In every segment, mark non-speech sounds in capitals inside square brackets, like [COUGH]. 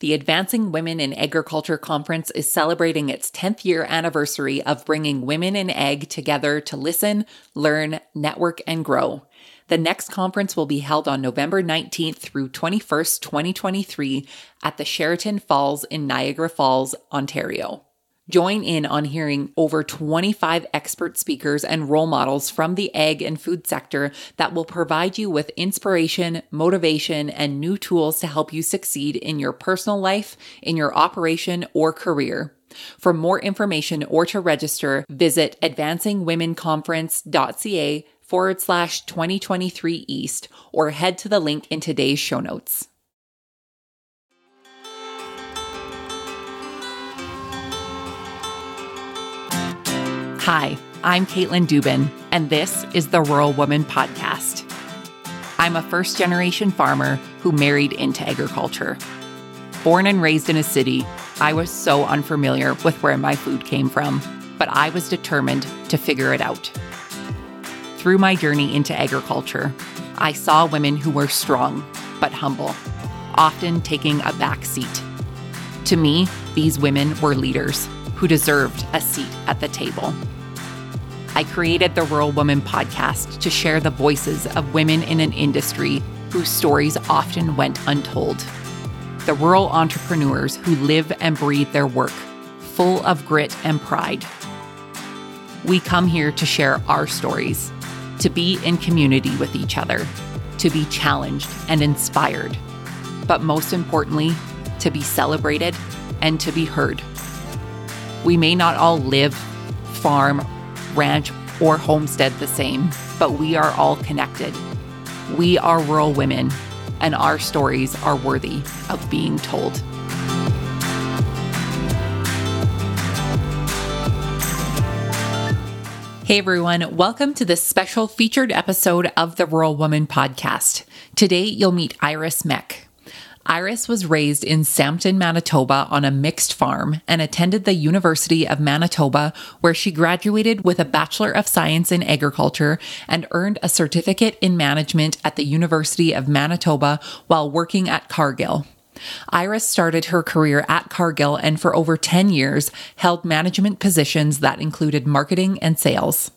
The Advancing Women in Agriculture Conference is celebrating its 10th year anniversary of bringing women in ag together to listen, learn, network, and grow. The next conference will be held on November 19th through 21st, 2023 at the Sheraton Falls in Niagara Falls, Ontario. Join in on hearing over 25 expert speakers and role models from the ag and food sector that will provide you with inspiration, motivation, and new tools to help you succeed in your personal life, in your operation, or career. For more information or to register, visit advancingwomenconference.ca forward slash 2023 East or head to the link in today's show notes. Hi, I'm Caitlin Dubin, and this is the Rural Woman Podcast. I'm a first generation farmer who married into agriculture. Born and raised in a city, I was so unfamiliar with where my food came from, but I was determined to figure it out. Through my journey into agriculture, I saw women who were strong but humble, often taking a back seat. To me, these women were leaders who deserved a seat at the table. I created the Rural Woman podcast to share the voices of women in an industry whose stories often went untold. The rural entrepreneurs who live and breathe their work, full of grit and pride. We come here to share our stories, to be in community with each other, to be challenged and inspired, but most importantly, to be celebrated and to be heard. We may not all live, farm, ranch, or homestead the same, but we are all connected. We are rural women, and our stories are worthy of being told. Hey everyone, welcome to this special featured episode of the Rural Woman Podcast. Today you'll meet Iris Meck. Iris was raised in Sapton, Manitoba on a mixed farm and attended the University of Manitoba, where she graduated with a Bachelor of Science in Agriculture and earned a certificate in management at the University of Manitoba while working at Cargill. Iris started her career at Cargill and for over 10 years held management positions that included marketing and sales.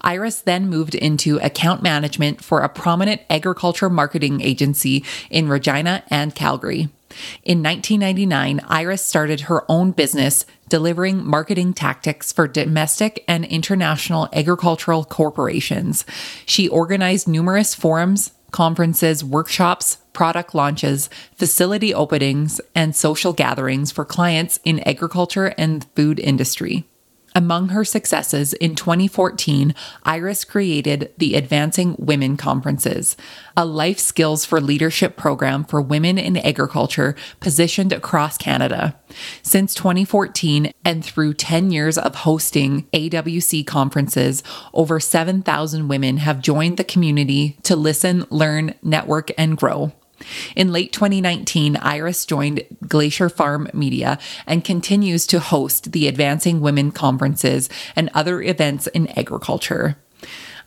Iris then moved into account management for a prominent agriculture marketing agency in Regina and Calgary. In 1999, Iris started her own business delivering marketing tactics for domestic and international agricultural corporations. She organized numerous forums, conferences, workshops, product launches, facility openings, and social gatherings for clients in agriculture and food industry. Among her successes in 2014, Iris created the Advancing Women Conferences, a life skills for leadership program for women in agriculture positioned across Canada. Since 2014 and through 10 years of hosting AWC conferences, over 7,000 women have joined the community to listen, learn, network, and grow. In late 2019, Iris joined Glacier Farm Media and continues to host the Advancing Women conferences and other events in agriculture.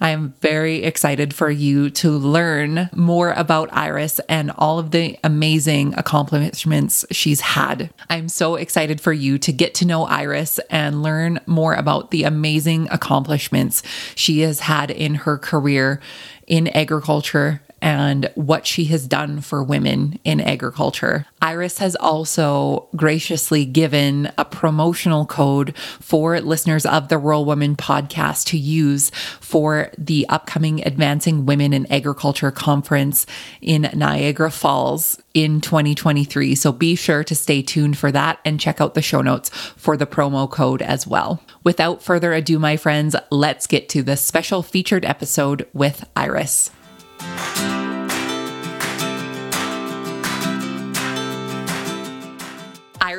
I am very excited for you to learn more about Iris and all of the amazing accomplishments she's had. I'm so excited for you to get to know Iris and learn more about the amazing accomplishments she has had in her career in agriculture and what she has done for women in agriculture. Iris has also graciously given a promotional code for listeners of the Rural Woman podcast to use for the upcoming Advancing Women in Agriculture conference in Niagara Falls in 2023. So be sure to stay tuned for that and check out the show notes for the promo code as well. Without further ado, my friends, let's get to the special featured episode with Iris.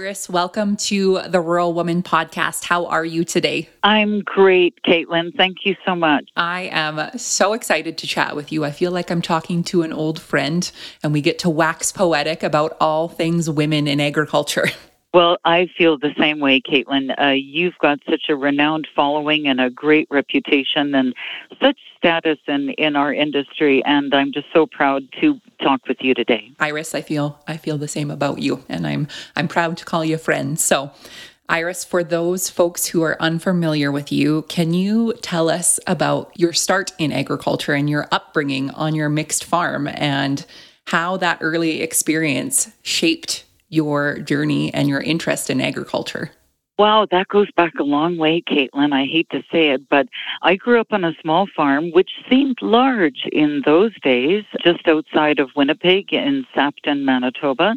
Iris, welcome to the Rural Woman podcast. How are you today? I'm great, Caitlin. Thank you so much. I am so excited to chat with you. I feel like I'm talking to an old friend and we get to wax poetic about all things women in agriculture. [LAUGHS] Well, I feel the same way, Caitlin. Uh, you've got such a renowned following and a great reputation and such status in, in our industry, and I'm just so proud to talk with you today. Iris, I feel I feel the same about you, and I'm I'm proud to call you a friend. So Iris, for those folks who are unfamiliar with you, can you tell us about your start in agriculture and your upbringing on your mixed farm and how that early experience shaped your journey and your interest in agriculture? Wow, that goes back a long way, Caitlin. I hate to say it, but I grew up on a small farm, which seemed large in those days, just outside of Winnipeg in Sapton, Manitoba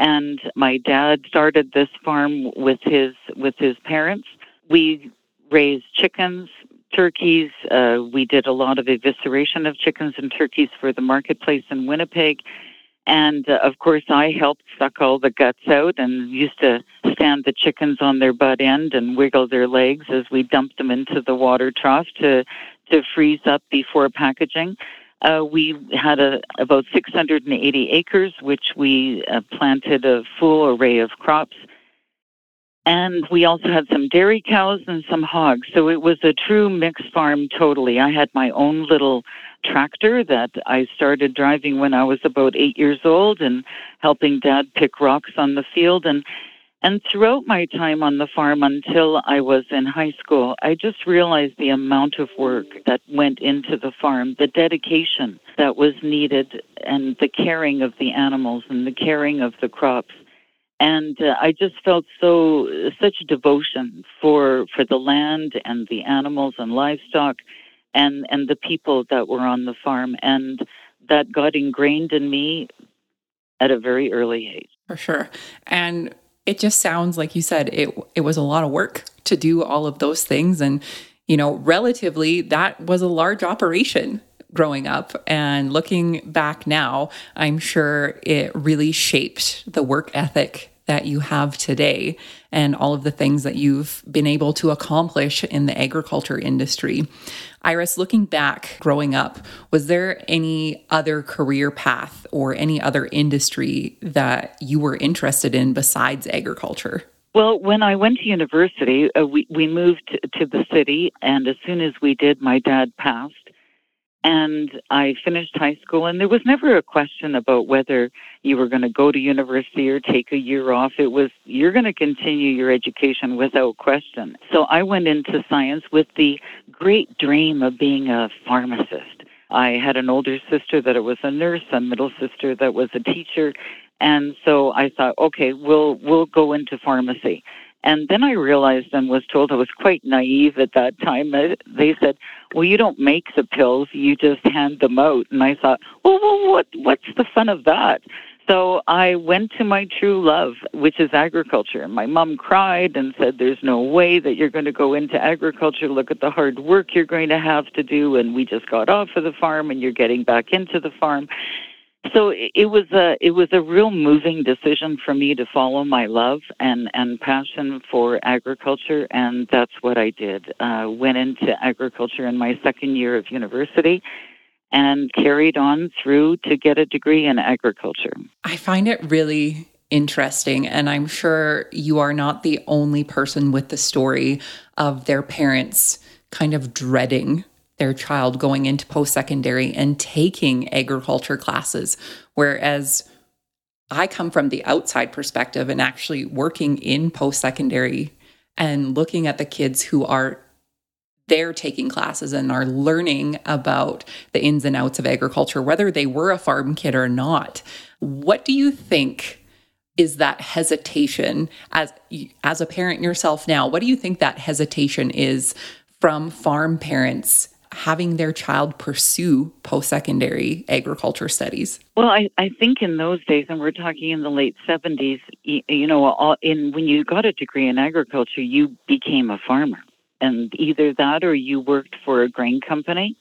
and my dad started this farm with his with his parents. We raised chickens, turkeys. Uh, we did a lot of evisceration of chickens and turkeys for the marketplace in Winnipeg. And uh, of course, I helped suck all the guts out and used to stand the chickens on their butt end and wiggle their legs as we dumped them into the water trough to to freeze up before packaging. Uh, we had a, about 680 acres, which we uh, planted a full array of crops. And we also had some dairy cows and some hogs. So it was a true mixed farm totally. I had my own little tractor that I started driving when I was about eight years old and helping dad pick rocks on the field. And and throughout my time on the farm until I was in high school, I just realized the amount of work that went into the farm, the dedication that was needed, and the caring of the animals and the caring of the crops. And uh, I just felt so such devotion for for the land and the animals and livestock, and and the people that were on the farm, and that got ingrained in me at a very early age. For sure, and it just sounds like you said it it was a lot of work to do all of those things. And you know relatively that was a large operation growing up. And looking back now i'm sure it really shaped the work ethic that you have today and all of the things that you've been able to accomplish in the agriculture industry. Iris, looking back growing up, was there any other career path or any other industry that you were interested in besides agriculture? Well, when I went to university, uh, we, we moved to the city, and as soon as we did, my dad passed and I finished high school, and there was never a question about whether you were going to go to university or take a year off. It was, you're going to continue your education without question. So I went into science with the great dream of being a pharmacist. I had an older sister that was a nurse, a middle sister that was a teacher, and so I thought, okay, we'll we'll go into pharmacy. And then I realized and was told I was quite naive at that time. They said, "Well, you don't make the pills; you just hand them out." And I thought, "Well, well what what's the fun of that?" So I went to my true love, which is agriculture. And My mom cried and said, There's no way that you're going to go into agriculture. Look at the hard work you're going to have to do. And we just got off of the farm and you're getting back into the farm so it was a it was a real moving decision for me to follow my love and and passion for agriculture and that's what I did. Uh, went into agriculture in my second year of university and carried on through to get a degree in agriculture. I find it really interesting and I'm sure you are not the only person with the story of their parents kind of dreading their child going into post secondary and taking agriculture classes. Whereas I come from the outside perspective and actually working in post secondary and looking at the kids who are they're taking classes and are learning about the ins and outs of agriculture, whether they were a farm kid or not. What do you think is that hesitation as as a parent yourself now? What do you think that hesitation is from farm parents having their child pursue post secondary agriculture studies? Well, I, I think in those days, and we're talking in the late 70s, you, you know, all, in when you got a degree in agriculture, you became a farmer. And either that or you worked for a grain company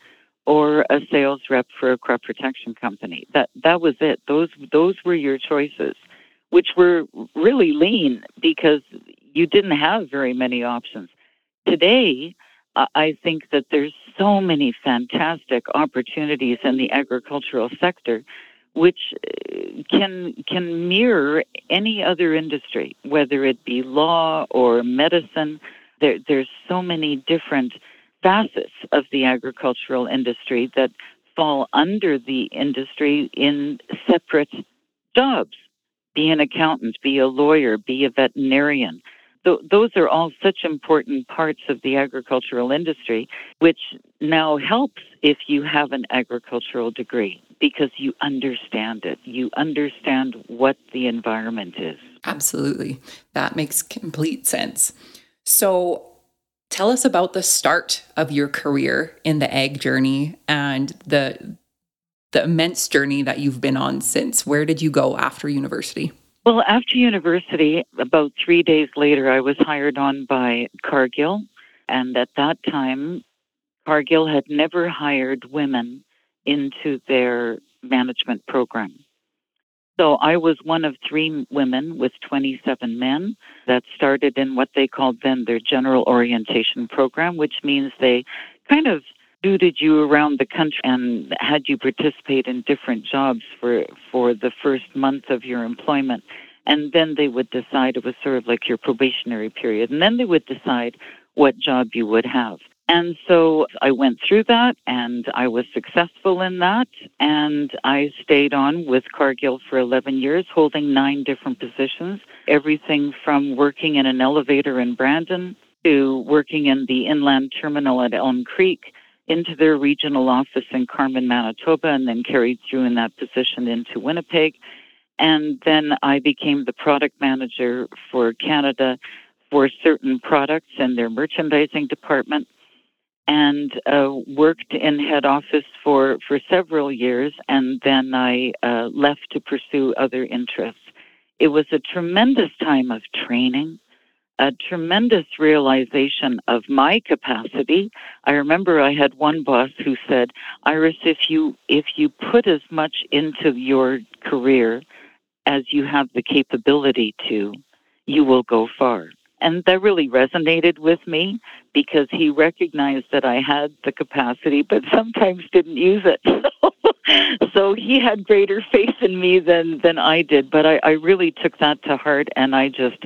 or a sales rep for a crop protection company. That that was it. Those those were your choices, which were really lean because you didn't have very many options. Today, I think that there's so many fantastic opportunities in the agricultural sector which uh, can can mirror any other industry, whether it be law or medicine. There, there's so many different facets of the agricultural industry that fall under the industry in separate jobs. Be an accountant, be a lawyer, be a veterinarian. Th- those are all such important parts of the agricultural industry, which now helps if you have an agricultural degree because you understand it. You understand what the environment is. Absolutely. That makes complete sense. So, tell us about the start of your career in the ag journey and the the immense journey that you've been on since. Where did you go after university? Well, after university, about three days later, I was hired on by Cargill. And at that time, Cargill had never hired women into their management program. So I was one of three women with 27 men that started in what they called then their general orientation program, which means they kind of scooted you around the country and had you participate in different jobs for for the first month of your employment and then they would decide it was sort of like your probationary period and then they would decide what job you would have and so I went through that and I was successful in that. And I stayed on with Cargill for 11 years, holding nine different positions. Everything from working in an elevator in Brandon to working in the inland terminal at Elm Creek into their regional office in Carman, Manitoba, and then carried through in that position into Winnipeg. And then I became the product manager for Canada for certain products in their merchandising department and uh, worked in head office for, for several years, and then I uh, left to pursue other interests. It was a tremendous time of training, a tremendous realization of my capacity. I remember I had one boss who said, "Iris, if you if you put as much into your career as you have the capability to, you will go far." And that really resonated with me because he recognized that I had the capacity, but sometimes didn't use it. [LAUGHS] so he had greater faith in me than, than I did. But I, I really took that to heart and I just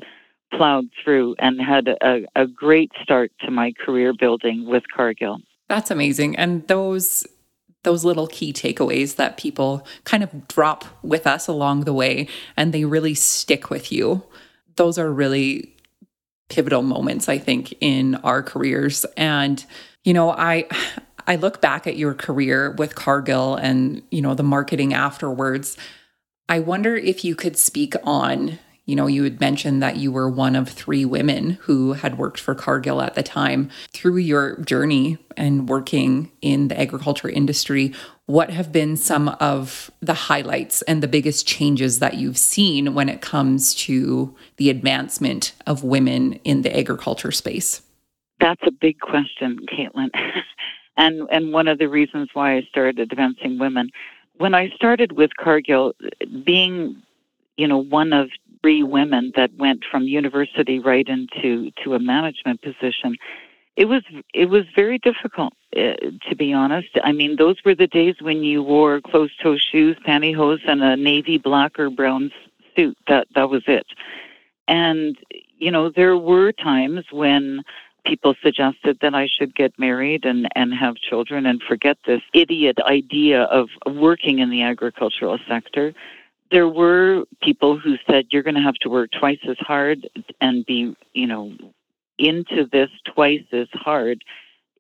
plowed through and had a, a great start to my career building with Cargill. That's amazing. And those those little key takeaways that people kind of drop with us along the way and they really stick with you. Those are really pivotal moments, I think, in our careers. And, you know, I, I look back at your career with Cargill and, you know, the marketing afterwards. I wonder if you could speak on, you know, you had mentioned that you were one of three women who had worked for Cargill at the time. Through your journey and working in the agriculture industry, what have been some of the highlights and the biggest changes that you've seen when it comes to the advancement of women in the agriculture space? That's a big question, Caitlin. [LAUGHS] and and one of the reasons why I started advancing women. When I started with Cargill, being, you know, one of three women that went from university right into to a management position, it was it was very difficult uh, to be honest. I mean, those were the days when you wore closed-toe shoes, pantyhose, and a navy black or brown suit. That that was it. And you know, there were times when people suggested that I should get married and and have children and forget this idiot idea of working in the agricultural sector. There were people who said you're going to have to work twice as hard and be, you know, into this twice as hard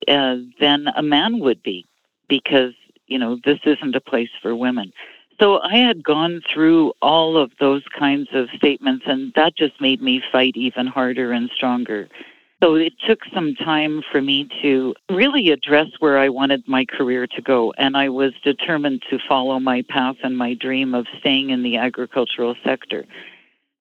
uh, than a man would be because, you know, this isn't a place for women. So I had gone through all of those kinds of statements, and that just made me fight even harder and stronger. So it took some time for me to really address where I wanted my career to go, and I was determined to follow my path and my dream of staying in the agricultural sector.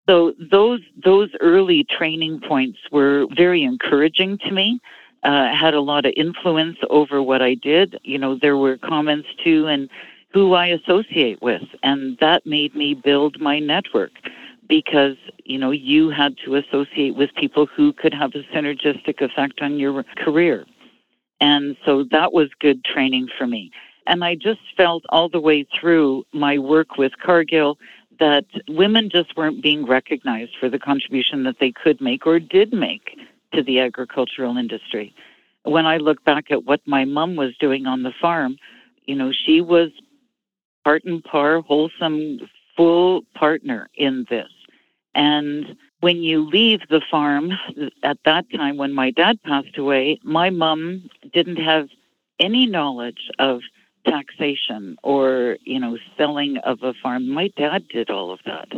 So those those early training points were very encouraging to me. Uh, had a lot of influence over what I did. You know, there were comments too, and who I associate with, and that made me build my network because you know you had to associate with people who could have a synergistic effect on your career, and so that was good training for me. And I just felt all the way through my work with Cargill that women just weren't being recognized for the contribution that they could make or did make to the agricultural industry. When I look back at what my mom was doing on the farm, you know, she was part and par, wholesome, full partner in this. And when you leave the farm, at that time when my dad passed away, my mom didn't have any knowledge of taxation or, you know, selling of a farm. My dad did all of that.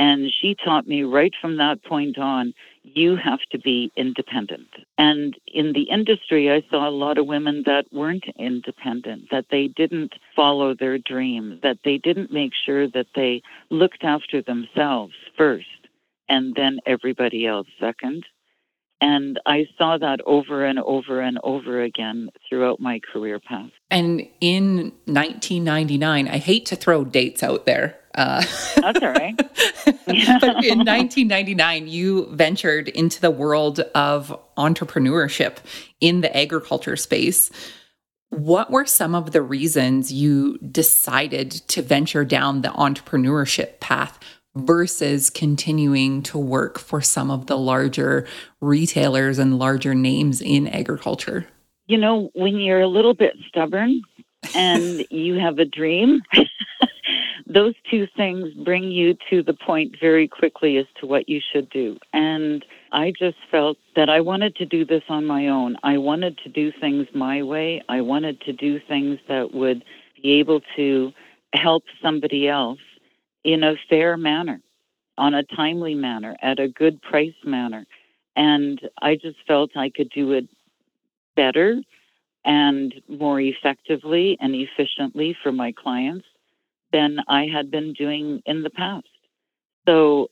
And she taught me right from that point on, you have to be independent. And in the industry, I saw a lot of women that weren't independent, that they didn't follow their dream, that they didn't make sure that they looked after themselves first and then everybody else second. And I saw that over and over and over again throughout my career path. And in 1999, I hate to throw dates out there. Uh, That's all right. [LAUGHS] but in 1999, you ventured into the world of entrepreneurship in the agriculture space. What were some of the reasons you decided to venture down the entrepreneurship path? versus continuing to work for some of the larger retailers and larger names in agriculture? You know, when you're a little bit stubborn and you have a dream, [LAUGHS] those two things bring you to the point very quickly as to what you should do. And I just felt that I wanted to do this on my own. I wanted to do things my way. I wanted to do things that would be able to help somebody else in a fair manner, on a timely manner, at a good price manner. And I just felt I could do it better and more effectively and efficiently for my clients than I had been doing in the past. So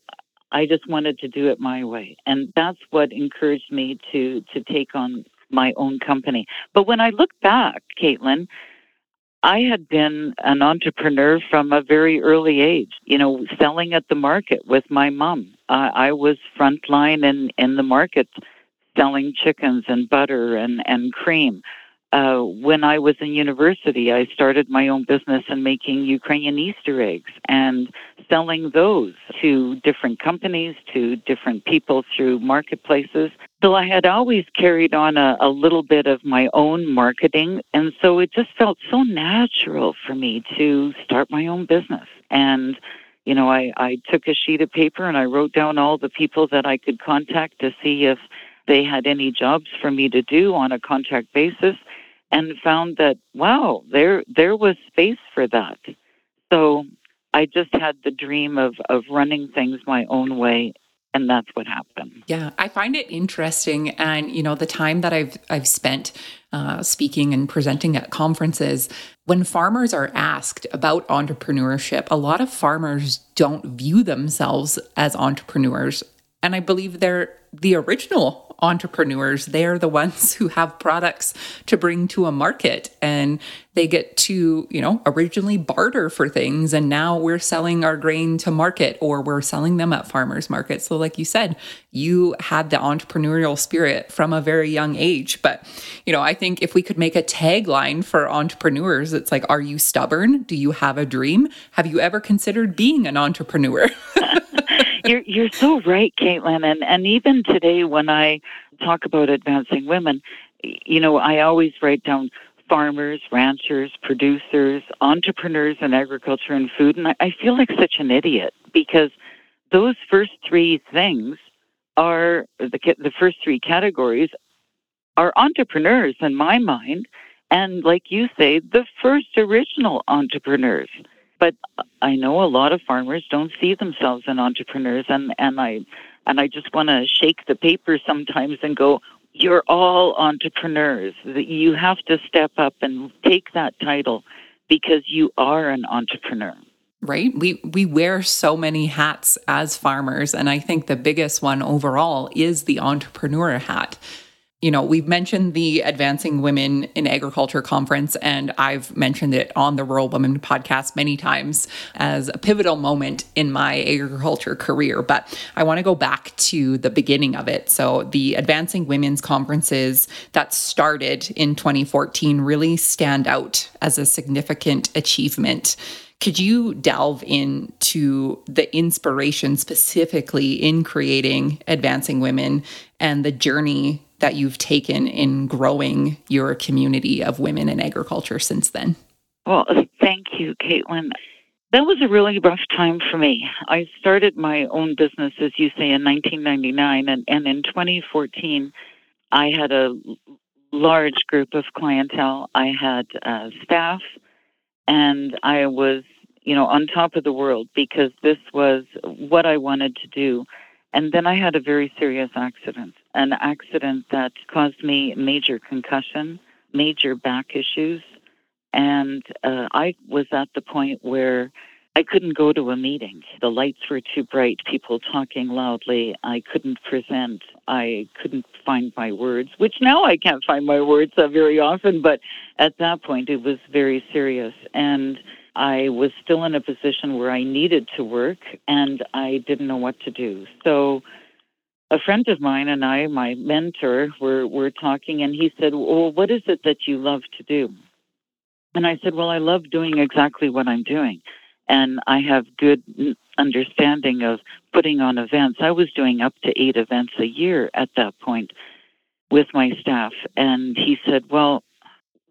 I just wanted to do it my way. And that's what encouraged me to to take on my own company. But when I look back, Caitlin, I had been an entrepreneur from a very early age, you know, selling at the market with my mom. Uh, I was frontline in, in the market selling chickens and butter and, and cream. Uh, when I was in university, I started my own business in making Ukrainian Easter eggs and selling those to different companies, to different people through marketplaces. So I had always carried on a, a little bit of my own marketing. And so it just felt so natural for me to start my own business. And you know, I, I took a sheet of paper and I wrote down all the people that I could contact to see if they had any jobs for me to do on a contract basis and found that wow there there was space for that. So i just had the dream of of running things my own way and that's what happened. Yeah i find it interesting and you know the time that i've i've spent uh, speaking and presenting at conferences when farmers are asked about entrepreneurship a lot of farmers don't view themselves as entrepreneurs and i believe they're the original entrepreneurs. They're the ones who have products to bring to a market and they get to, you know, originally barter for things. And now we're selling our grain to market or we're selling them at farmers market. So, like you said, you had the entrepreneurial spirit from a very young age. But, you know, I think if we could make a tagline for entrepreneurs, it's like, are you stubborn? Do you have a dream? Have you ever considered being an entrepreneur? [LAUGHS] you're you're so right, Caitlin. And and even today, when I talk about advancing women, you know, I always write down farmers, ranchers, producers, entrepreneurs in agriculture and food, and I, I feel like such an idiot because those first three things are the the first three categories are entrepreneurs in my mind, and like you say, the first original entrepreneurs. But I know a lot of farmers don't see themselves as entrepreneurs, and and I and I just want to shake the paper sometimes and go, you're all entrepreneurs. You have to step up and take that title because you are an entrepreneur. Right? We we wear so many hats as farmers and I think the biggest one overall is the entrepreneur hat. You know, we've mentioned the Advancing Women in Agriculture conference, and I've mentioned it on the Rural Women podcast many times as a pivotal moment in my agriculture career. But I want to go back to the beginning of it. So, the Advancing Women's conferences that started in 2014 really stand out as a significant achievement. Could you delve into the inspiration specifically in creating Advancing Women and the journey that you've taken in growing your community of women in agriculture since then? Well, thank you, Caitlin. That was a really rough time for me. I started my own business, as you say, in 1999, and, and in 2014, I had a large group of clientele. I had uh, staff, and I was, you know, on top of the world because this was what I wanted to do. And then I had a very serious accident, an accident that caused me major concussion, major back issues. And uh, I was at the point where I couldn't go to a meeting. The lights were too bright, people talking loudly. I couldn't present. I couldn't find my words, which now I can't find my words uh, very often, but at that point it was very serious. And I was still in a position where I needed to work and I didn't know what to do. So a friend of mine and I, my mentor, were, were talking and he said, Well, what is it that you love to do? And I said, Well, I love doing exactly what I'm doing. And I have good understanding of putting on events. I was doing up to eight events a year at that point with my staff. And he said, Well,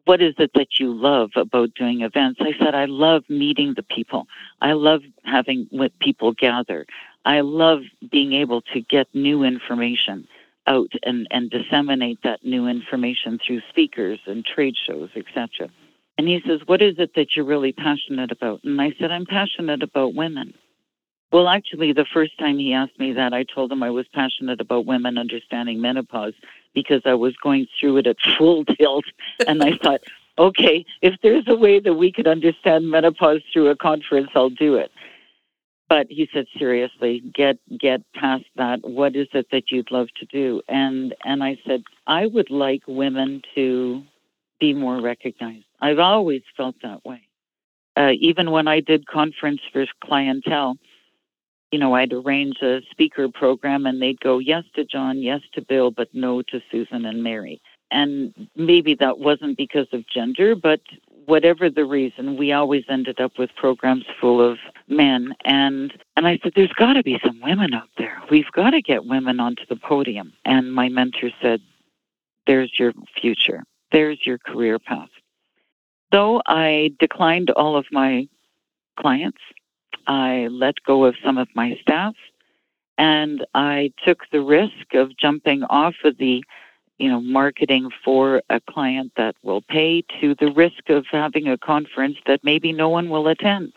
what is it that you love about doing events? I said, I love meeting the people. I love having with people gather. I love being able to get new information out and, and disseminate that new information through speakers and trade shows, etc. And he says, What is it that you're really passionate about? And I said, I'm passionate about women. Well, actually, the first time he asked me that, I told him I was passionate about women understanding menopause because I was going through it at full [LAUGHS] tilt. And I thought, okay, if there's a way that we could understand menopause through a conference, I'll do it. But he said, seriously, get get past that. What is it that you'd love to do? And and I said, I would like women to be more recognized. I've always felt that way. Uh, even when I did conference for clientele, you know, I'd arrange a speaker program and they'd go yes to John, yes to Bill, but no to Susan and Mary. And maybe that wasn't because of gender, but whatever the reason, we always ended up with programs full of men. And and I said, There's gotta be some women out there. We've got to get women onto the podium. And my mentor said, There's your future. There's your career path. So I declined all of my clients I let go of some of my staff and I took the risk of jumping off of the you know marketing for a client that will pay to the risk of having a conference that maybe no one will attend.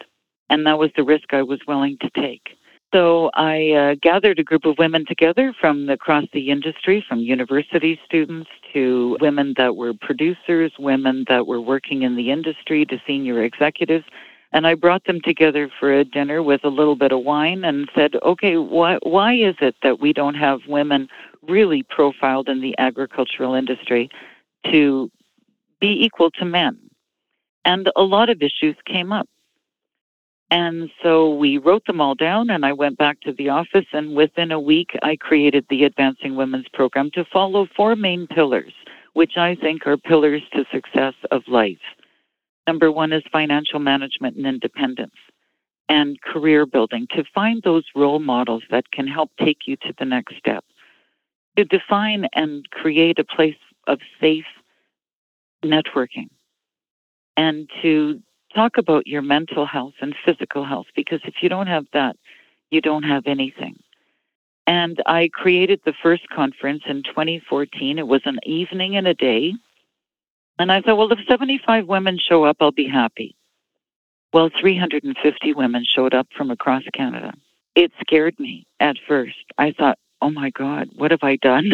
And that was the risk I was willing to take. So I uh, gathered a group of women together from across the industry, from university students to women that were producers, women that were working in the industry, to senior executives, and I brought them together for a dinner with a little bit of wine and said, okay, why, why is it that we don't have women really profiled in the agricultural industry to be equal to men? And a lot of issues came up. And so we wrote them all down, and I went back to the office. And within a week, I created the Advancing Women's Program to follow four main pillars, which I think are pillars to success of life. Number one is financial management and independence and career building to find those role models that can help take you to the next step. To define and create a place of safe networking and to talk about your mental health and physical health because if you don't have that, you don't have anything. And I created the first conference in 2014. It was an evening and a day and I thought, well, if 75 women show up, I'll be happy. Well, 350 women showed up from across Canada. It scared me at first. I thought, oh my God, what have I done?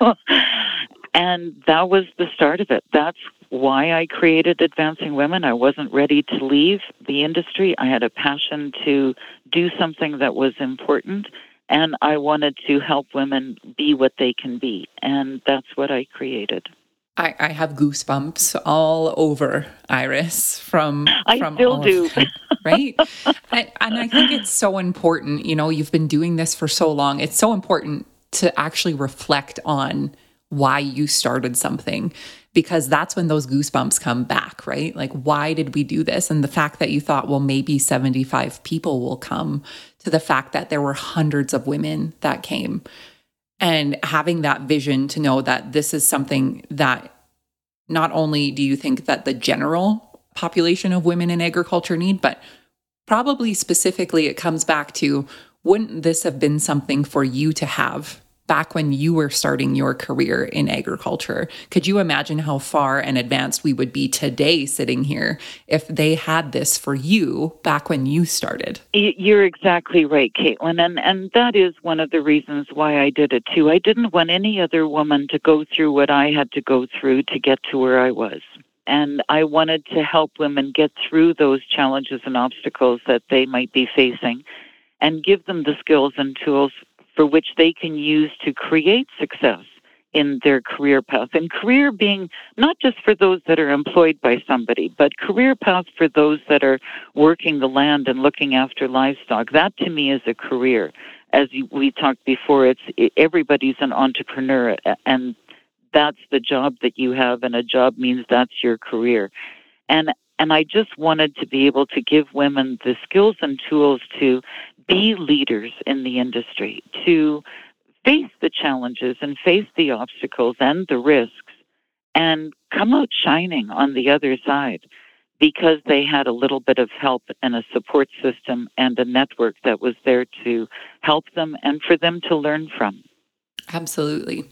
[LAUGHS] and that was the start of it. That's why I created Advancing Women. I wasn't ready to leave the industry. I had a passion to do something that was important And I wanted to help women be what they can be. And that's what I created. I, I have goosebumps all over Iris from I from still do. Them, right? [LAUGHS] and, and I think it's so important. You know, you've been doing this for so long. It's so important to actually reflect on why you started something because that's when those goosebumps come back, right? Like, why did we do this? And the fact that you thought, well, maybe 75 people will come to the fact that there were hundreds of women that came and having that vision to know that this is something that not only do you think that the general population of women in agriculture need, but probably specifically it comes back to wouldn't this have been something for you to have back when you were starting your career in agriculture. Could you imagine how far and advanced we would be today sitting here if they had this for you back when you started? You're exactly right, Caitlin. And, and that is one of the reasons why I did it too. I didn't want any other woman to go through what I had to go through to get to where I was. And I wanted to help women get through those challenges and obstacles that they might be facing and give them the skills and tools for which they can use to create success in their career path. And career being not just for those that are employed by somebody, but career path for those that are working the land and looking after livestock. That to me is a career. As we talked before, it's everybody's an entrepreneur and that's the job that you have and a job means that's your career. And and I just wanted to be able to give women the skills and tools to be leaders in the industry, to face the challenges and face the obstacles and the risks and come out shining on the other side because they had a little bit of help and a support system and a network that was there to help them and for them to learn from. Absolutely.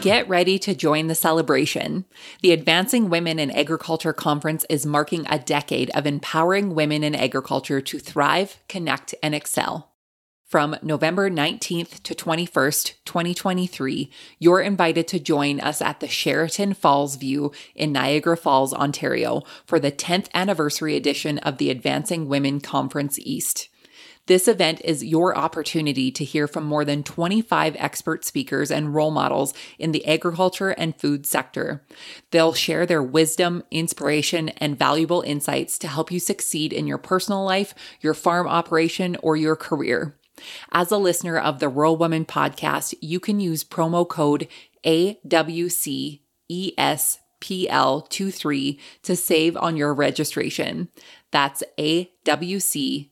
Get ready to join the celebration. The Advancing Women in Agriculture Conference is marking a decade of empowering women in agriculture to thrive, connect, and excel. From November 19th to 21st, 2023, you're invited to join us at the Sheraton Falls View in Niagara Falls, Ontario for the 10th anniversary edition of the Advancing Women Conference East. This event is your opportunity to hear from more than 25 expert speakers and role models in the agriculture and food sector. They'll share their wisdom, inspiration, and valuable insights to help you succeed in your personal life, your farm operation, or your career. As a listener of the Rural Woman podcast, you can use promo code AWCESPL23 to save on your registration. That's AWCESPL23.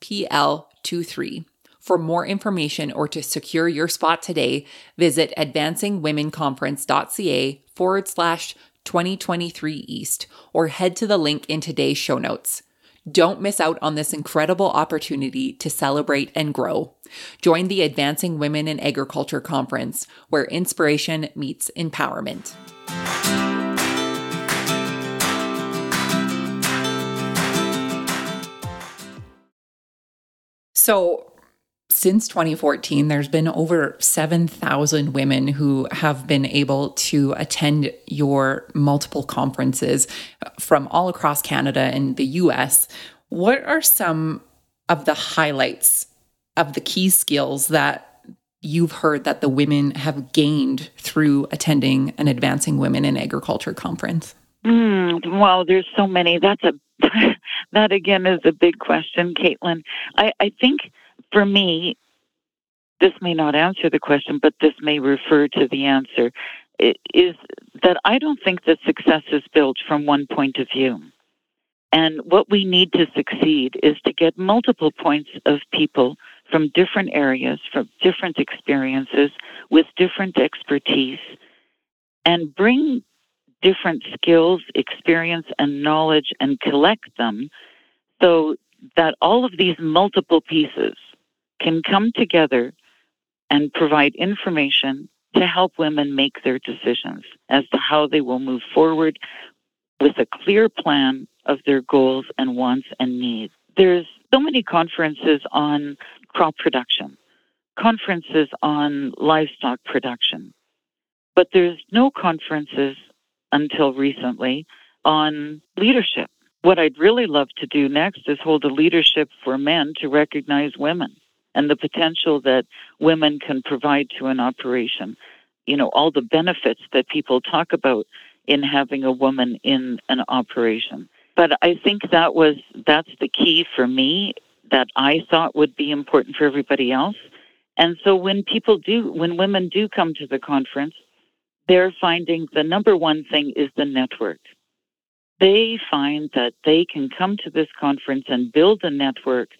PL23. For more information or to secure your spot today, visit advancingwomenconference.ca forward slash 2023 East or head to the link in today's show notes. Don't miss out on this incredible opportunity to celebrate and grow. Join the Advancing Women in Agriculture Conference, where inspiration meets empowerment. So, since 2014, there's been over 7,000 women who have been able to attend your multiple conferences from all across Canada and the US. What are some of the highlights of the key skills that you've heard that the women have gained through attending an Advancing Women in Agriculture conference? Mm, well, there's so many. That's a [LAUGHS] that again is a big question, Caitlin. I, I think for me, this may not answer the question, but this may refer to the answer. Is that I don't think that success is built from one point of view. And what we need to succeed is to get multiple points of people from different areas, from different experiences, with different expertise, and bring different skills, experience, and knowledge and collect them so that all of these multiple pieces can come together and provide information to help women make their decisions as to how they will move forward with a clear plan of their goals and wants and needs. There's so many conferences on crop production, conferences on livestock production, but there's no conferences until recently on leadership. What I'd really love to do next is hold a leadership for men to recognize women and the potential that women can provide to an operation. You know, all the benefits that people talk about in having a woman in an operation. But I think that was that's the key for me that I thought would be important for everybody else. And so when people do when women do come to the conference, they're finding the number one thing is the network. They find that they can come to this conference and build a network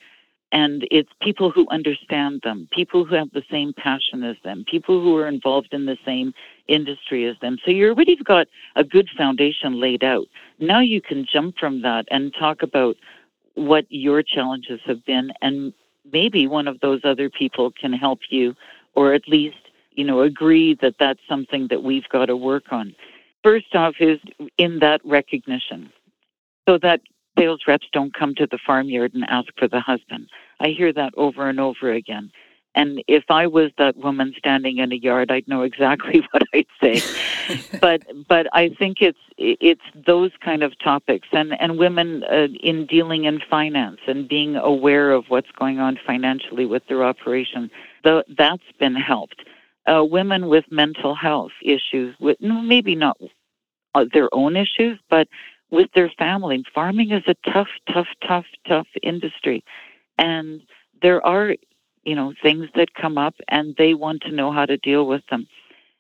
and it's people who understand them, people who have the same passion as them, people who are involved in the same industry as them. So you already got a good foundation laid out. Now you can jump from that and talk about what your challenges have been, and maybe one of those other people can help you, or at least you know agree that that's something that we've got to work on. First off, is in that recognition, so that sales reps don't come to the farmyard and ask for the husband. I hear that over and over again. And if I was that woman standing in a yard, I'd know exactly [LAUGHS] what I'd say. [LAUGHS] but but I think it's it's those kind of topics, and and women uh, in dealing in finance and being aware of what's going on financially with their operation. The, that's been helped. Uh, women with mental health issues, with maybe not uh, their own issues, but with their family. Farming is a tough, tough, tough, tough industry. And there are, you know, things that come up and they want to know how to deal with them.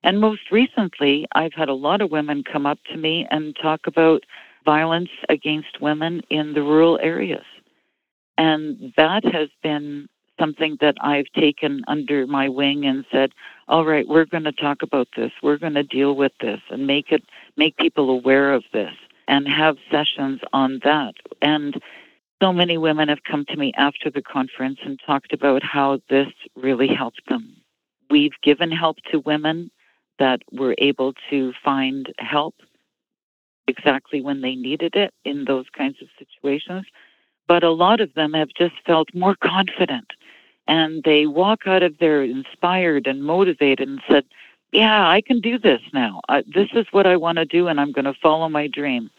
And most recently, I've had a lot of women come up to me and talk about violence against women in the rural areas. And that has been something that I've taken under my wing and said, all right, we're going to talk about this. We're going to deal with this and make it, make people aware of this and have sessions on that. And so many women have come to me after the conference and talked about how this really helped them. We've given help to women that were able to find help exactly when they needed it in those kinds of situations. But a lot of them have just felt more confident and they walk out of there inspired and motivated and said, Yeah, I can do this now. Uh, this is what I want to do, and I'm going to follow my dream.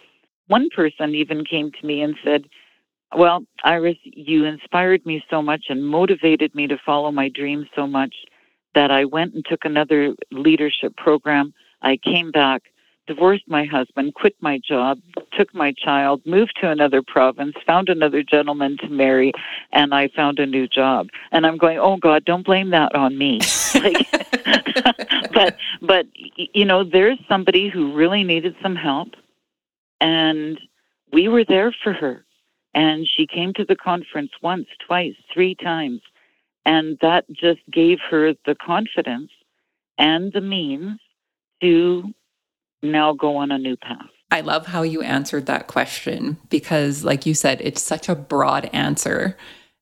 One person even came to me and said, Well, Iris, you inspired me so much and motivated me to follow my dream so much that I went and took another leadership program. I came back, divorced my husband, quit my job, took my child, moved to another province, found another gentleman to marry, and I found a new job. And I'm going, oh God, don't blame that on me. [LAUGHS] like, [LAUGHS] but but you know, there's somebody who really needed some help and we were there for her. And she came to the conference once, twice, three times. And that just gave her the confidence and the means to now go on a new path. I love how you answered that question because, like you said, it's such a broad answer.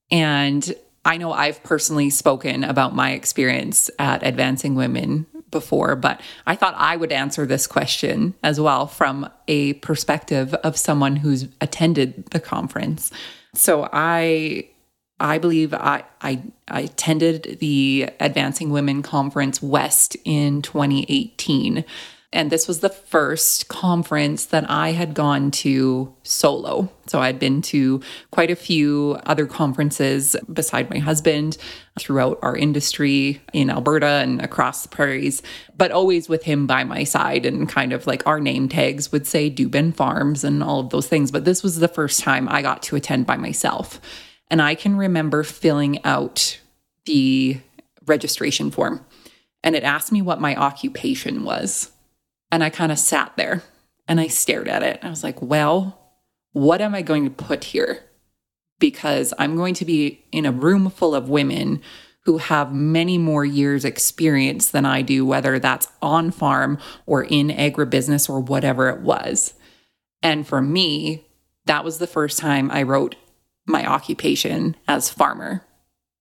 And I know I've personally spoken about my experience at Advancing Women before, but I thought I would answer this question as well from a perspective of someone who's attended the conference. So I I believe I, I, I attended the Advancing Women Conference West in 2018. And this was the first conference that I had gone to solo. So I'd been to quite a few other conferences beside my husband throughout our industry in Alberta and across the prairies, but always with him by my side. And kind of like our name tags would say Dubin Farms and all of those things. But this was the first time I got to attend by myself. And I can remember filling out the registration form and it asked me what my occupation was. And I kind of sat there and I stared at it. I was like, well, what am I going to put here? Because I'm going to be in a room full of women who have many more years experience than I do, whether that's on farm or in agribusiness or whatever it was. And for me, that was the first time I wrote my occupation as farmer.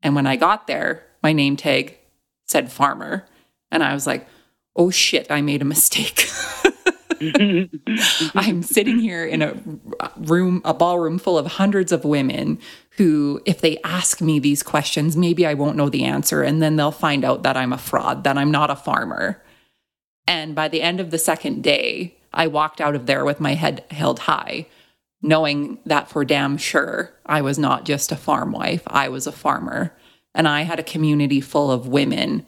And when I got there, my name tag said farmer. And I was like, oh shit, I made a mistake. [LAUGHS] I'm sitting here in a room, a ballroom full of hundreds of women who, if they ask me these questions, maybe I won't know the answer. And then they'll find out that I'm a fraud, that I'm not a farmer. And by the end of the second day, I walked out of there with my head held high, knowing that for damn sure I was not just a farm wife, I was a farmer. And I had a community full of women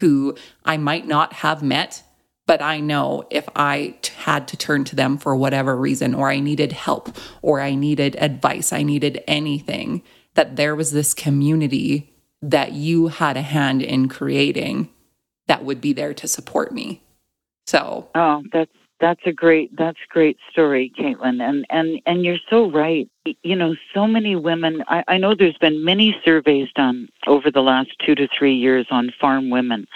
who I might not have met, but I know if I t- had to turn to them for whatever reason, or I needed help, or I needed advice, I needed anything, that there was this community that you had a hand in creating that would be there to support me. So, oh, that's that's a great that's a great story, Caitlin, and and and you're so right. You know, so many women. I, I know there's been many surveys done over the last two to three years on farm women,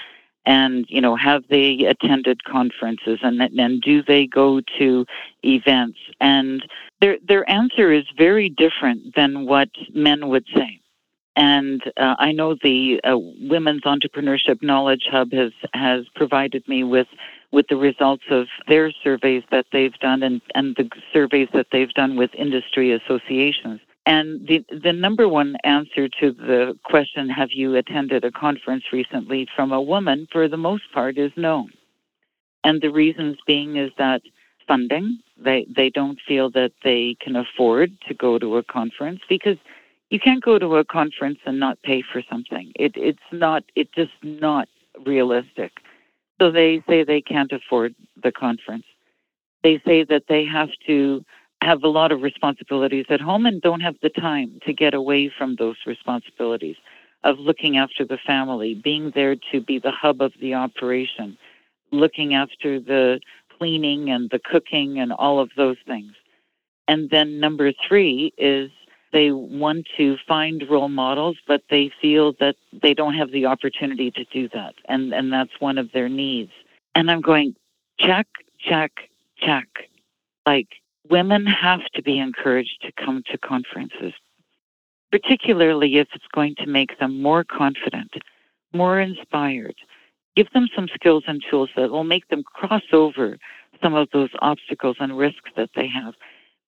and you know, have they attended conferences and and do they go to events? And their their answer is very different than what men would say. And uh, I know the uh, Women's Entrepreneurship Knowledge Hub has has provided me with with the results of their surveys that they've done and, and the surveys that they've done with industry associations. And the, the number one answer to the question, have you attended a conference recently from a woman, for the most part, is no. And the reasons being is that funding, they, they don't feel that they can afford to go to a conference because you can't go to a conference and not pay for something. It, it's not, it's just not realistic. So they say they can't afford the conference. They say that they have to have a lot of responsibilities at home and don't have the time to get away from those responsibilities of looking after the family, being there to be the hub of the operation, looking after the cleaning and the cooking and all of those things. And then number three is they want to find role models, but they feel that they don't have the opportunity to do that. And, and that's one of their needs. And I'm going, check, check, check. Like, women have to be encouraged to come to conferences, particularly if it's going to make them more confident, more inspired. Give them some skills and tools that will make them cross over some of those obstacles and risks that they have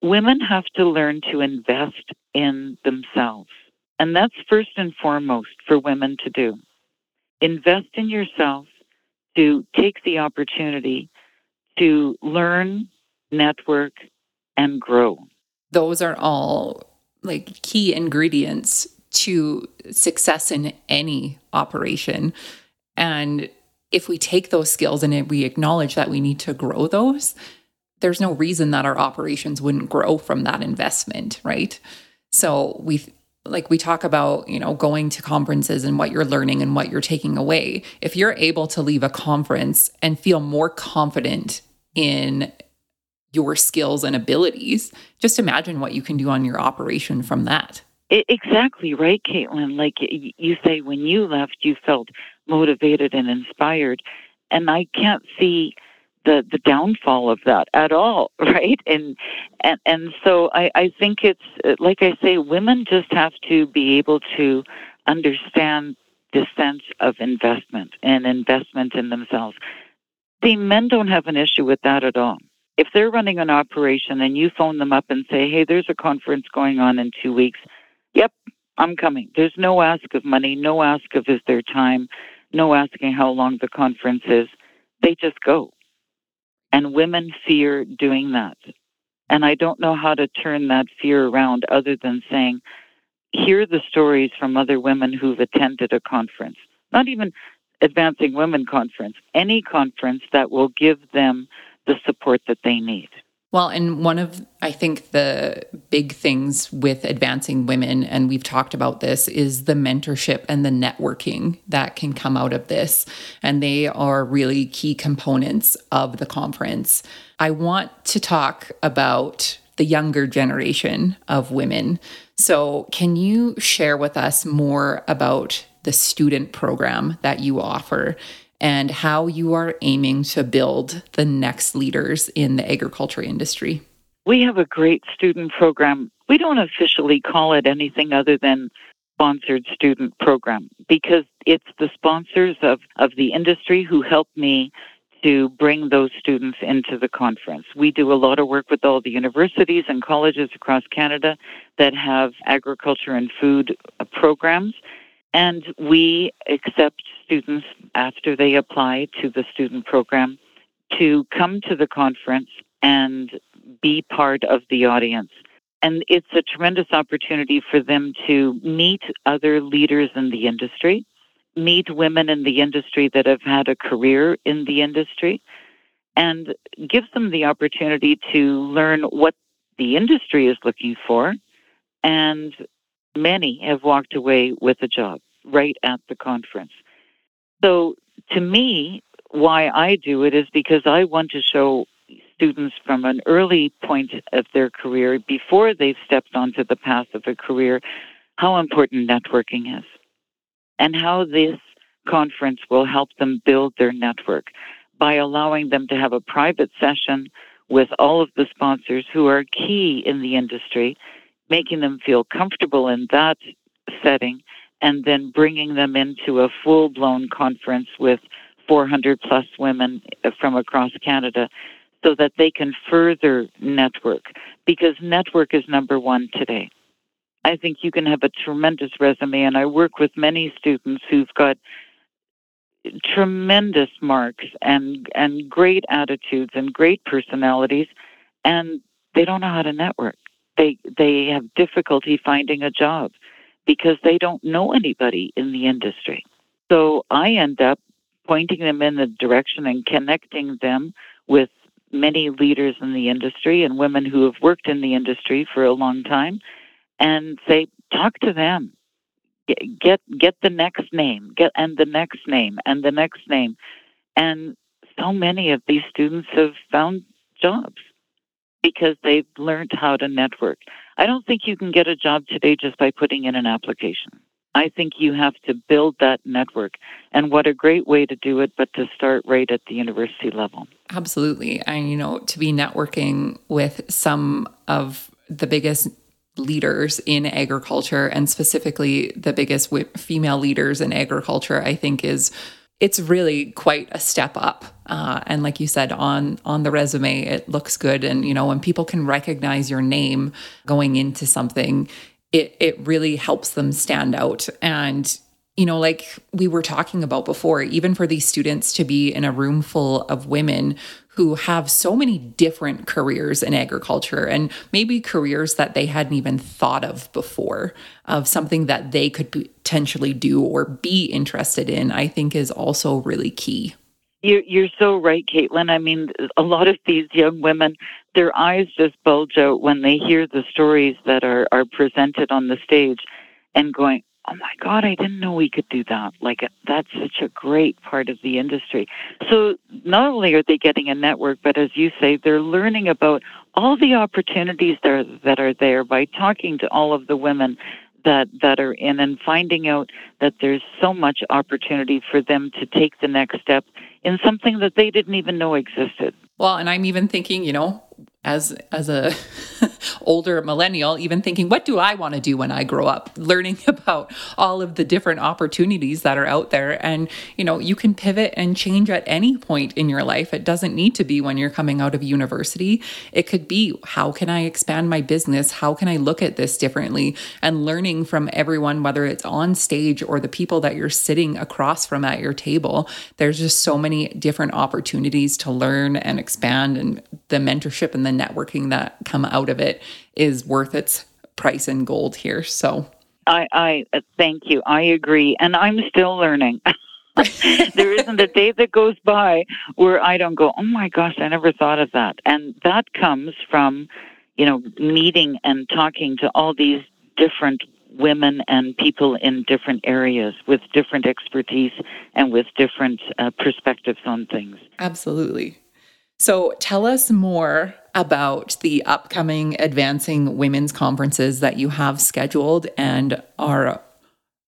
women have to learn to invest in themselves. And that's first and foremost for women to do. Invest in yourself to take the opportunity to learn, network, and grow. Those are all like key ingredients to success in any operation. And if we take those skills and we acknowledge that we need to grow those, there's no reason that our operations wouldn't grow from that investment, right? So we like we talk about, you know, going to conferences and what you're learning and what you're taking away. If you're able to leave a conference and feel more confident in your skills and abilities, just imagine what you can do on your operation from that. Exactly right, Caitlin. Like you say, when you left, you felt motivated and inspired. And I can't see the the downfall of that at all [LAUGHS] right? And and and so i i think it's like i say women just have to be able to understand the sense of investment and investment in themselves. The men don't have an issue with that at all. If they're running an operation and you phone them up and say hey there's a conference going on in 2 weeks yep i'm coming. There's no ask of money no ask of is there time no asking how long the conference is. They just go and women fear doing that. And I don't know how to turn that fear around other than saying, hear the stories from other women who've attended a conference, not even Advancing Women Conference, any conference that will give them the support that they need. Well, and one of, I think, the big things with advancing women, and we've talked about this, is the mentorship and the networking that can come out of this. And they are really key components of the conference. I want to talk about the younger generation of women. So, can you share with us more about the student program that you offer and how you are aiming to build the next leaders in the agriculture industry. We have a great student program. We don't officially call it anything other than sponsored student program because it's the sponsors of, of the industry who help me to bring those students into the conference. We do a lot of work with all the universities and colleges across Canada that have agriculture and food uh, programs and we accept students after they apply to the student program to come to the conference and be part of the audience. And it's a tremendous opportunity for them to meet other leaders in the industry, meet women in the industry that have had a career in the industry, and gives them the opportunity to learn what the industry is looking for. And many have walked away with a job right at the conference. So to me, why I do it is because I want to show students from an early point of their career, before they've stepped onto the path of a career, how important networking is and how this conference will help them build their network by allowing them to have a private session with all of the sponsors who are key in the industry, making them feel comfortable in that setting, and then bringing them into a full blown conference with 400 plus women from across Canada so that they can further network because network is number one today. I think you can have a tremendous resume, and I work with many students who've got tremendous marks and and great attitudes and great personalities, and they don't know how to network. They they have difficulty finding a job because they don't know anybody in the industry. So I end up pointing them in the direction and connecting them with many leaders in the industry and women who have worked in the industry for a long time and say talk to them. Get get, the next name get and the next name and the next name. And so many of these students have found jobs because they've learned how to network i don't think you can get a job today just by putting in an application I think you have to build that network. And what a great way to do it, but to start right at the university level. Absolutely. And, you know, to be networking with some of the biggest leaders in agriculture and specifically the biggest female leaders in agriculture, I think is it's really quite a step up. Uh, and like you said, on on the resume, it looks good. And you know, when people can recognize your name going into something, it it really helps them stand out and you know like we were talking about before even for these students to be in a room full of women who have so many different careers in agriculture and maybe careers that they hadn't even thought of before of something that they could potentially do or be interested in i think is also really key you're, so right, Caitlin. I mean, a lot of these young women, their eyes just bulge out when they hear the stories that are, are presented on the stage and going, oh my God, I didn't know we could do that. Like, that's such a great part of the industry. So, not only are they getting a network, but as you say, they're learning about all the opportunities there, that are there by talking to all of the women that that are in and finding out that there's so much opportunity for them to take the next step in something that they didn't even know existed. Well, and I'm even thinking, you know, as as a [LAUGHS] older millennial even thinking what do i want to do when i grow up? Learning [LAUGHS] about all of the different opportunities that are out there. And you know you can pivot and change at any point in your life. It doesn't need to be when you're coming out of university. It could be how can i expand my business? How can i look at this differently? And learning from everyone whether it's on stage or the people that you're sitting across from at your table there's just so many different opportunities to learn and expand and the mentorship and the networking that come out of it is worth its price in gold here. So I, I uh, thank you. I agree. And I'm still learning. there isn't a day that goes by where I don't go, oh my gosh, I never thought of that. And that comes from, you know, meeting and talking to all these different women and people in different areas with different expertise and with different uh, perspectives on things. Absolutely. So tell us more about the upcoming Advancing Women's Conferences that you have scheduled and are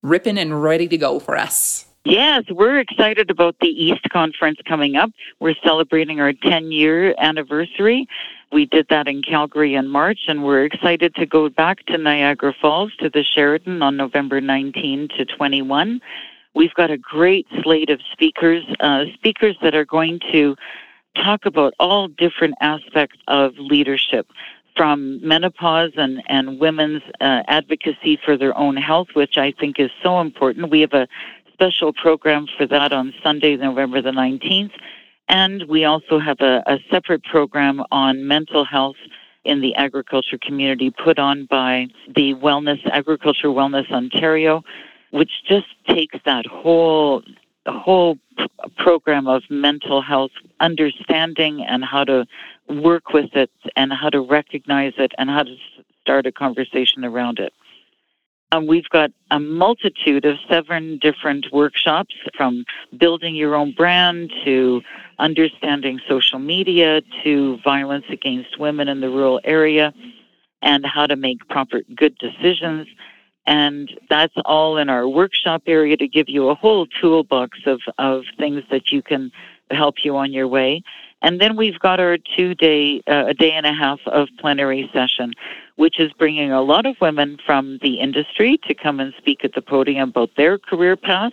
ripping and ready to go for us. Yes, we're excited about the East Conference coming up. We're celebrating our 10 year anniversary. We did that in Calgary in March, and we're excited to go back to Niagara Falls to the Sheraton on November 19 to 21. We've got a great slate of speakers, uh, speakers that are going to talk about all different aspects of leadership from menopause and, and women's uh, advocacy for their own health, which I think is so important. We have a special program for that on Sunday, November the 19th. And we also have a, a separate program on mental health in the agriculture community put on by the Wellness Agriculture Wellness Ontario, which just takes that whole whole program of mental health understanding and how to work with it and how to recognize it and how to start a conversation around it. We've got a multitude of seven different workshops from building your own brand to understanding social media to violence against women in the rural area and how to make proper good decisions. And that's all in our workshop area to give you a whole toolbox of, of things that you can help you on your way. And then we've got our two day, uh, a day and a half of plenary session, which is bringing a lot of women from the industry to come and speak at the podium about their career path.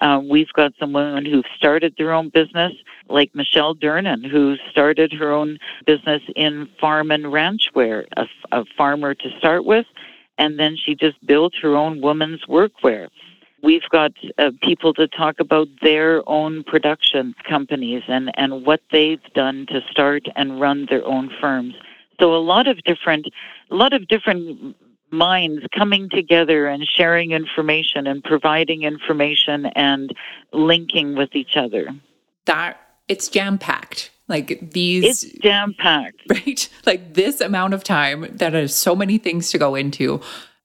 Uh, we've got some women who've started their own business, like Michelle Durnan, who started her own business in farm and ranch wear, a, a farmer to start with, and then she just built her own women's workwear. We've got uh, people to talk about their own production companies and, and what they've done to start and run their own firms. So a lot of different, a lot of different minds coming together and sharing information and providing information and linking with each other. That it's jam packed. Like these, it's jam packed, [LAUGHS] right? Like this amount of time that has so many things to go into.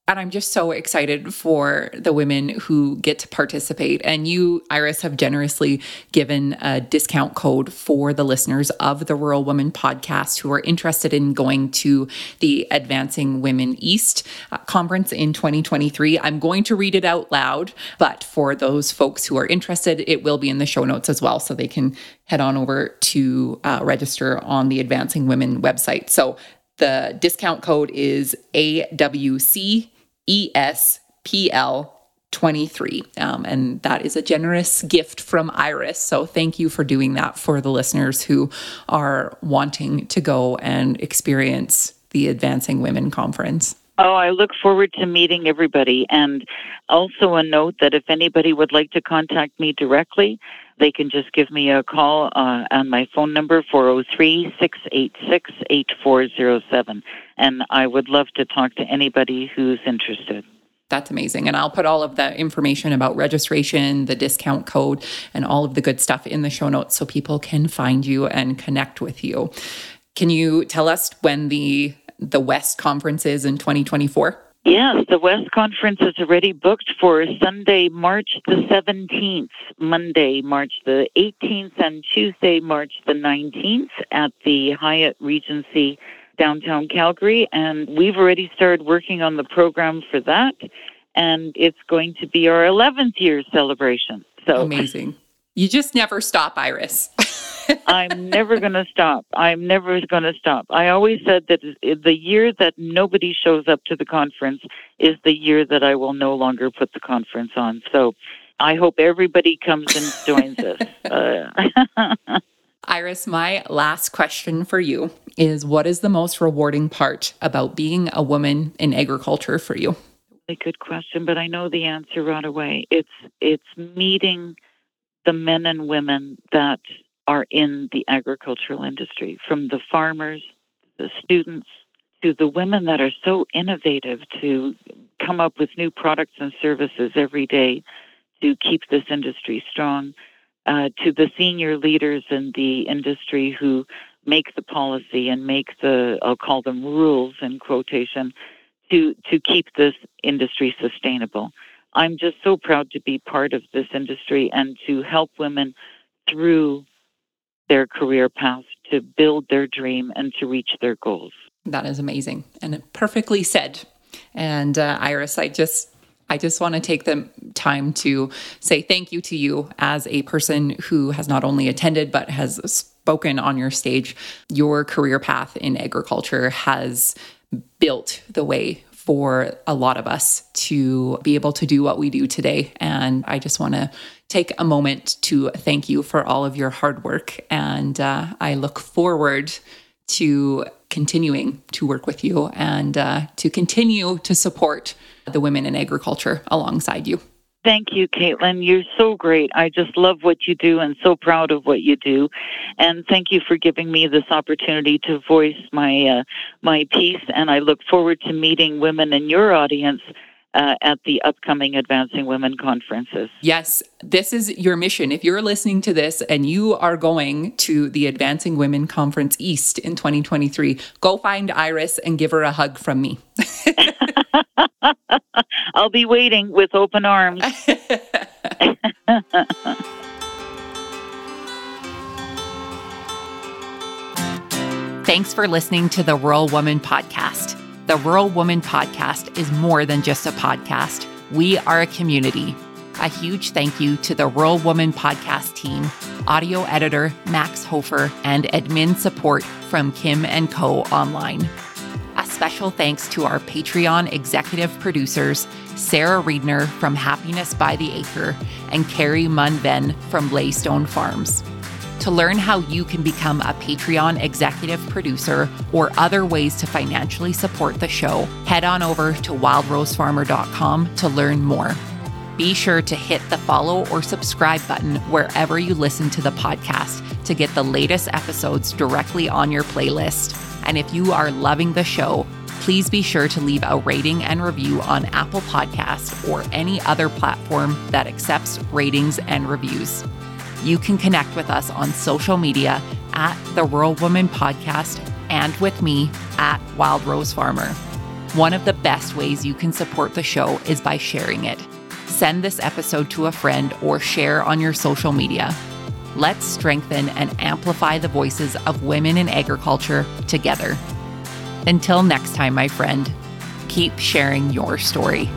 And I'm just so excited for the women who get to participate. And you, Iris, have generously given a discount code for the listeners of the Rural Woman podcast who are interested in going to the Advancing Women East uh, conference in 2023. I'm going to read it out loud, but for those folks who are interested, it will be in the show notes as well. So they can head on over to uh, register on the Advancing Women website. So the discount code is AWC ESPL 23. Um, and that is a generous gift from Iris. So thank you for doing that for the listeners who are wanting to go and experience the Advancing Women Conference. Oh, I look forward to meeting everybody. And also a note that if anybody would like to contact me directly, they can just give me a call uh, on my phone number, 403 686 8407. And I would love to talk to anybody who's interested. That's amazing. And I'll put all of the information about registration, the discount code, and all of the good stuff in the show notes so people can find you and connect with you. Can you tell us when the the West conference is in 2024? Yes, the West Conference is already booked for Sunday, March the 17th, Monday, March the 18th, and Tuesday, March the 19th at the Hyatt Regency downtown Calgary. And we've already started working on the program for that. And it's going to be our 11th year celebration. So amazing. You just never stop, Iris. [LAUGHS] I'm never going to stop. I'm never going to stop. I always said that the year that nobody shows up to the conference is the year that I will no longer put the conference on. So I hope everybody comes and joins us. Uh, [LAUGHS] [LAUGHS] Iris, my last question for you is what is the most rewarding part about being a woman in agriculture for you? A good question, but I know the answer right away. It's it's meeting the men and women that are in the agricultural industry, from the farmers, the students, to the women that are so innovative to come up with new products and services every day to keep this industry strong, uh, to the senior leaders in the industry who make the policy and make the, I'll call them rules in quotation, to, to keep this industry sustainable. I'm just so proud to be part of this industry and to help women through their career path to build their dream and to reach their goals. That is amazing and perfectly said. And uh, Iris, I just I just want to take the time to say thank you to you as a person who has not only attended but has spoken on your stage. Your career path in agriculture has built the way for a lot of us to be able to do what we do today. And I just want to take a moment to thank you for all of your hard work. And uh, I look forward to continuing to work with you and uh, to continue to support the women in agriculture alongside you. Thank you, Caitlin. You're so great. I just love what you do and so proud of what you do. And thank you for giving me this opportunity to voice my uh, my piece. And I look forward to meeting women in your audience uh, at the upcoming Advancing Women conferences. Yes, this is your mission. If you're listening to this and you are going to the Advancing Women Conference East in 2023, go find Iris and give her a hug from me. [LAUGHS] [LAUGHS] [LAUGHS] I'll be waiting with open arms. [LAUGHS] Thanks for listening to the Rural Woman Podcast. The Rural Woman Podcast is more than just a podcast, we are a community. A huge thank you to the Rural Woman Podcast team, audio editor Max Hofer, and admin support from Kim and Co. Online. Special thanks to our Patreon executive producers, Sarah Reedner from Happiness by the Acre and Carrie Munven from Laystone Farms. To learn how you can become a Patreon executive producer or other ways to financially support the show, head on over to wildrosefarmer.com to learn more. Be sure to hit the follow or subscribe button wherever you listen to the podcast to get the latest episodes directly on your playlist. And if you are loving the show, please be sure to leave a rating and review on Apple Podcasts or any other platform that accepts ratings and reviews. You can connect with us on social media at the Rural Woman Podcast and with me at Wild Rose Farmer. One of the best ways you can support the show is by sharing it. Send this episode to a friend or share on your social media. Let's strengthen and amplify the voices of women in agriculture together. Until next time, my friend, keep sharing your story.